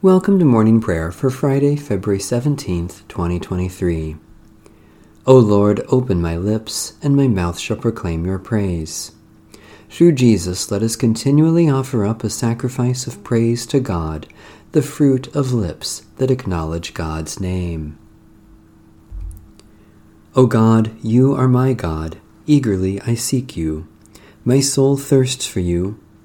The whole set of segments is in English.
Welcome to morning prayer for Friday, February 17th, 2023. O Lord, open my lips, and my mouth shall proclaim your praise. Through Jesus, let us continually offer up a sacrifice of praise to God, the fruit of lips that acknowledge God's name. O God, you are my God. Eagerly I seek you. My soul thirsts for you,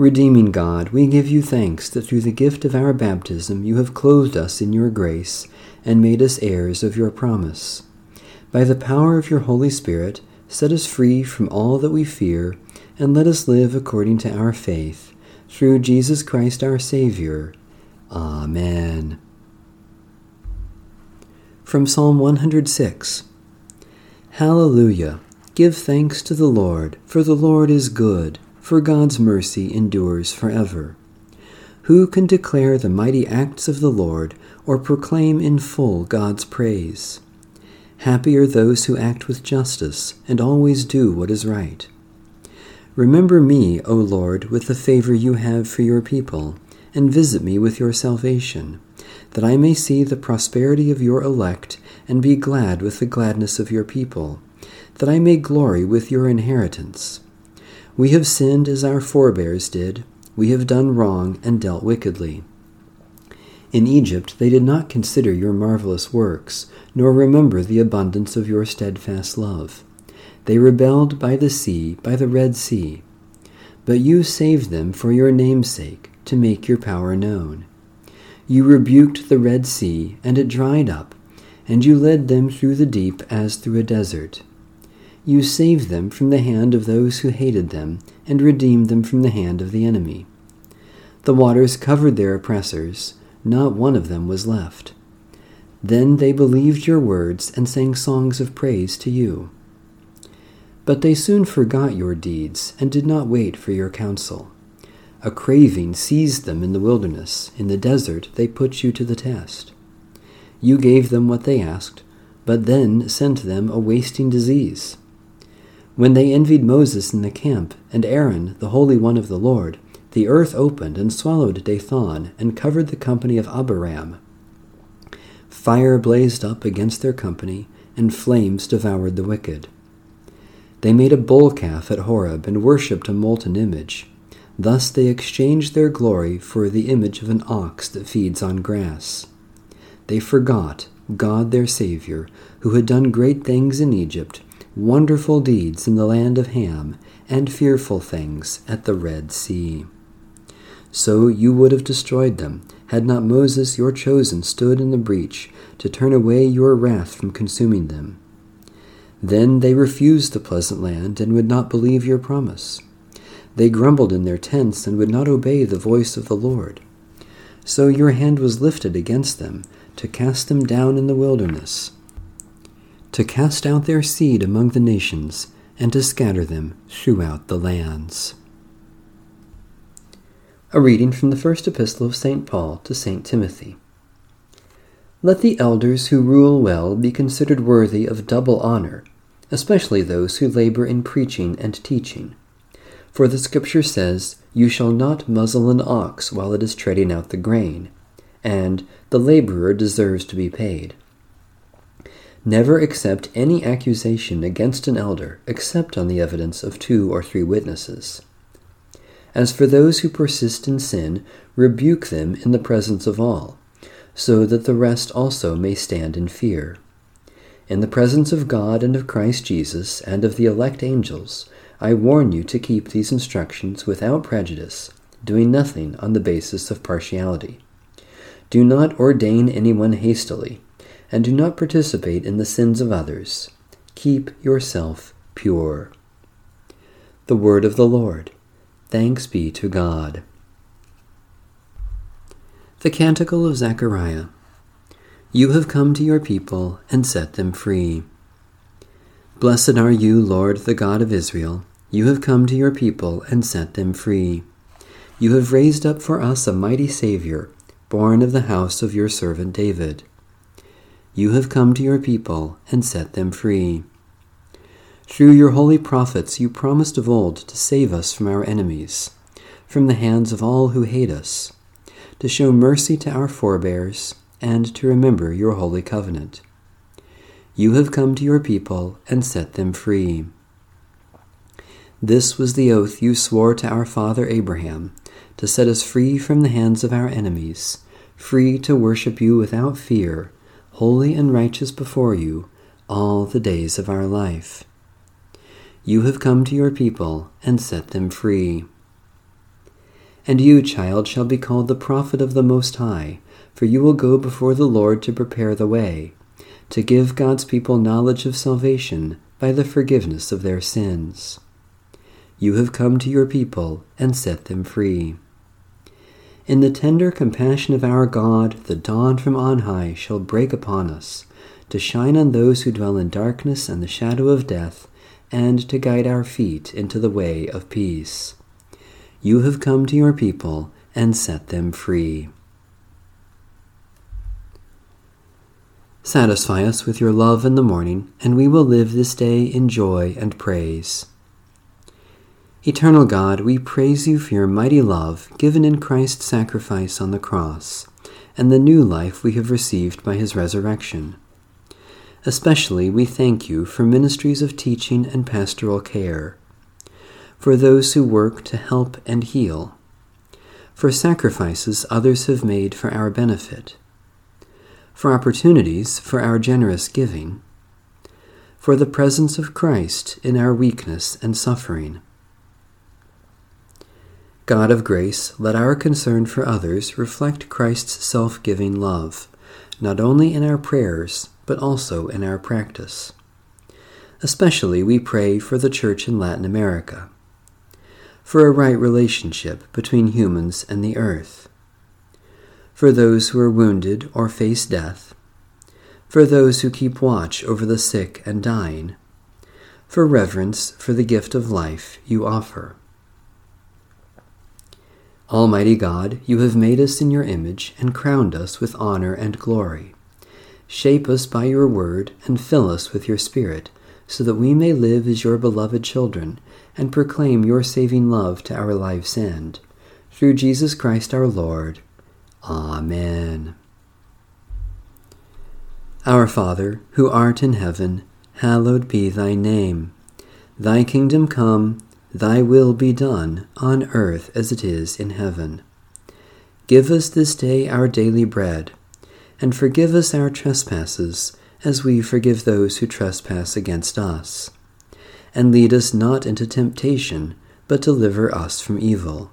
Redeeming God, we give you thanks that through the gift of our baptism you have clothed us in your grace and made us heirs of your promise. By the power of your Holy Spirit, set us free from all that we fear, and let us live according to our faith. Through Jesus Christ our Savior. Amen. From Psalm 106 Hallelujah! Give thanks to the Lord, for the Lord is good for God's mercy endures forever. Who can declare the mighty acts of the Lord or proclaim in full God's praise? Happy are those who act with justice and always do what is right. Remember me, O Lord, with the favor you have for your people, and visit me with your salvation, that I may see the prosperity of your elect and be glad with the gladness of your people, that I may glory with your inheritance. We have sinned as our forebears did. We have done wrong and dealt wickedly. In Egypt they did not consider your marvelous works, nor remember the abundance of your steadfast love. They rebelled by the sea, by the Red Sea. But you saved them for your name's sake, to make your power known. You rebuked the Red Sea, and it dried up, and you led them through the deep as through a desert. You saved them from the hand of those who hated them, and redeemed them from the hand of the enemy. The waters covered their oppressors, not one of them was left. Then they believed your words and sang songs of praise to you. But they soon forgot your deeds and did not wait for your counsel. A craving seized them in the wilderness. In the desert they put you to the test. You gave them what they asked, but then sent them a wasting disease. When they envied Moses in the camp, and Aaron, the Holy One of the Lord, the earth opened and swallowed Dathan, and covered the company of Abiram. Fire blazed up against their company, and flames devoured the wicked. They made a bull calf at Horeb, and worshipped a molten image. Thus they exchanged their glory for the image of an ox that feeds on grass. They forgot God their Saviour, who had done great things in Egypt wonderful deeds in the land of Ham, and fearful things at the Red Sea. So you would have destroyed them, had not Moses your chosen stood in the breach to turn away your wrath from consuming them. Then they refused the pleasant land and would not believe your promise. They grumbled in their tents and would not obey the voice of the Lord. So your hand was lifted against them to cast them down in the wilderness to cast out their seed among the nations, and to scatter them throughout the lands. A reading from the first epistle of St. Paul to St. Timothy. Let the elders who rule well be considered worthy of double honor, especially those who labor in preaching and teaching. For the Scripture says, You shall not muzzle an ox while it is treading out the grain, and the laborer deserves to be paid. Never accept any accusation against an elder except on the evidence of two or three witnesses. As for those who persist in sin, rebuke them in the presence of all, so that the rest also may stand in fear. In the presence of God and of Christ Jesus and of the elect angels, I warn you to keep these instructions without prejudice, doing nothing on the basis of partiality. Do not ordain anyone hastily, and do not participate in the sins of others. Keep yourself pure. The Word of the Lord. Thanks be to God. The Canticle of Zechariah. You have come to your people and set them free. Blessed are you, Lord, the God of Israel. You have come to your people and set them free. You have raised up for us a mighty Saviour, born of the house of your servant David. You have come to your people and set them free. Through your holy prophets, you promised of old to save us from our enemies, from the hands of all who hate us, to show mercy to our forebears and to remember your holy covenant. You have come to your people and set them free. This was the oath you swore to our father Abraham, to set us free from the hands of our enemies, free to worship you without fear, holy and righteous before you, all the days of our life. You have come to your people and set them free. And you, child, shall be called the prophet of the Most High for you will go before the Lord to prepare the way, to give God's people knowledge of salvation by the forgiveness of their sins. You have come to your people and set them free. In the tender compassion of our God, the dawn from on high shall break upon us, to shine on those who dwell in darkness and the shadow of death, and to guide our feet into the way of peace. You have come to your people and set them free. Satisfy us with your love in the morning, and we will live this day in joy and praise. Eternal God, we praise you for your mighty love given in Christ's sacrifice on the cross, and the new life we have received by his resurrection. Especially we thank you for ministries of teaching and pastoral care, for those who work to help and heal, for sacrifices others have made for our benefit for opportunities for our generous giving, for the presence of Christ in our weakness and suffering. God of grace, let our concern for others reflect Christ's self giving love, not only in our prayers, but also in our practice. Especially we pray for the Church in Latin America, for a right relationship between humans and the earth for those who are wounded or face death, for those who keep watch over the sick and dying, for reverence for the gift of life you offer. Almighty God, you have made us in your image and crowned us with honor and glory. Shape us by your word and fill us with your Spirit, so that we may live as your beloved children and proclaim your saving love to our life's end. Through Jesus Christ our Lord. Amen. Our Father, who art in heaven, hallowed be thy name. Thy kingdom come, thy will be done, on earth as it is in heaven. Give us this day our daily bread, and forgive us our trespasses, as we forgive those who trespass against us. And lead us not into temptation, but deliver us from evil.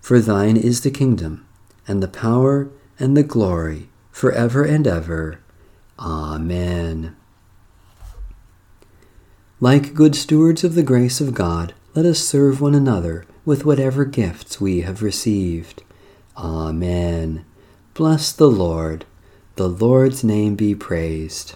For thine is the kingdom and the power and the glory forever and ever. Amen. Like good stewards of the grace of God, let us serve one another with whatever gifts we have received. Amen. Bless the Lord. The Lord's name be praised.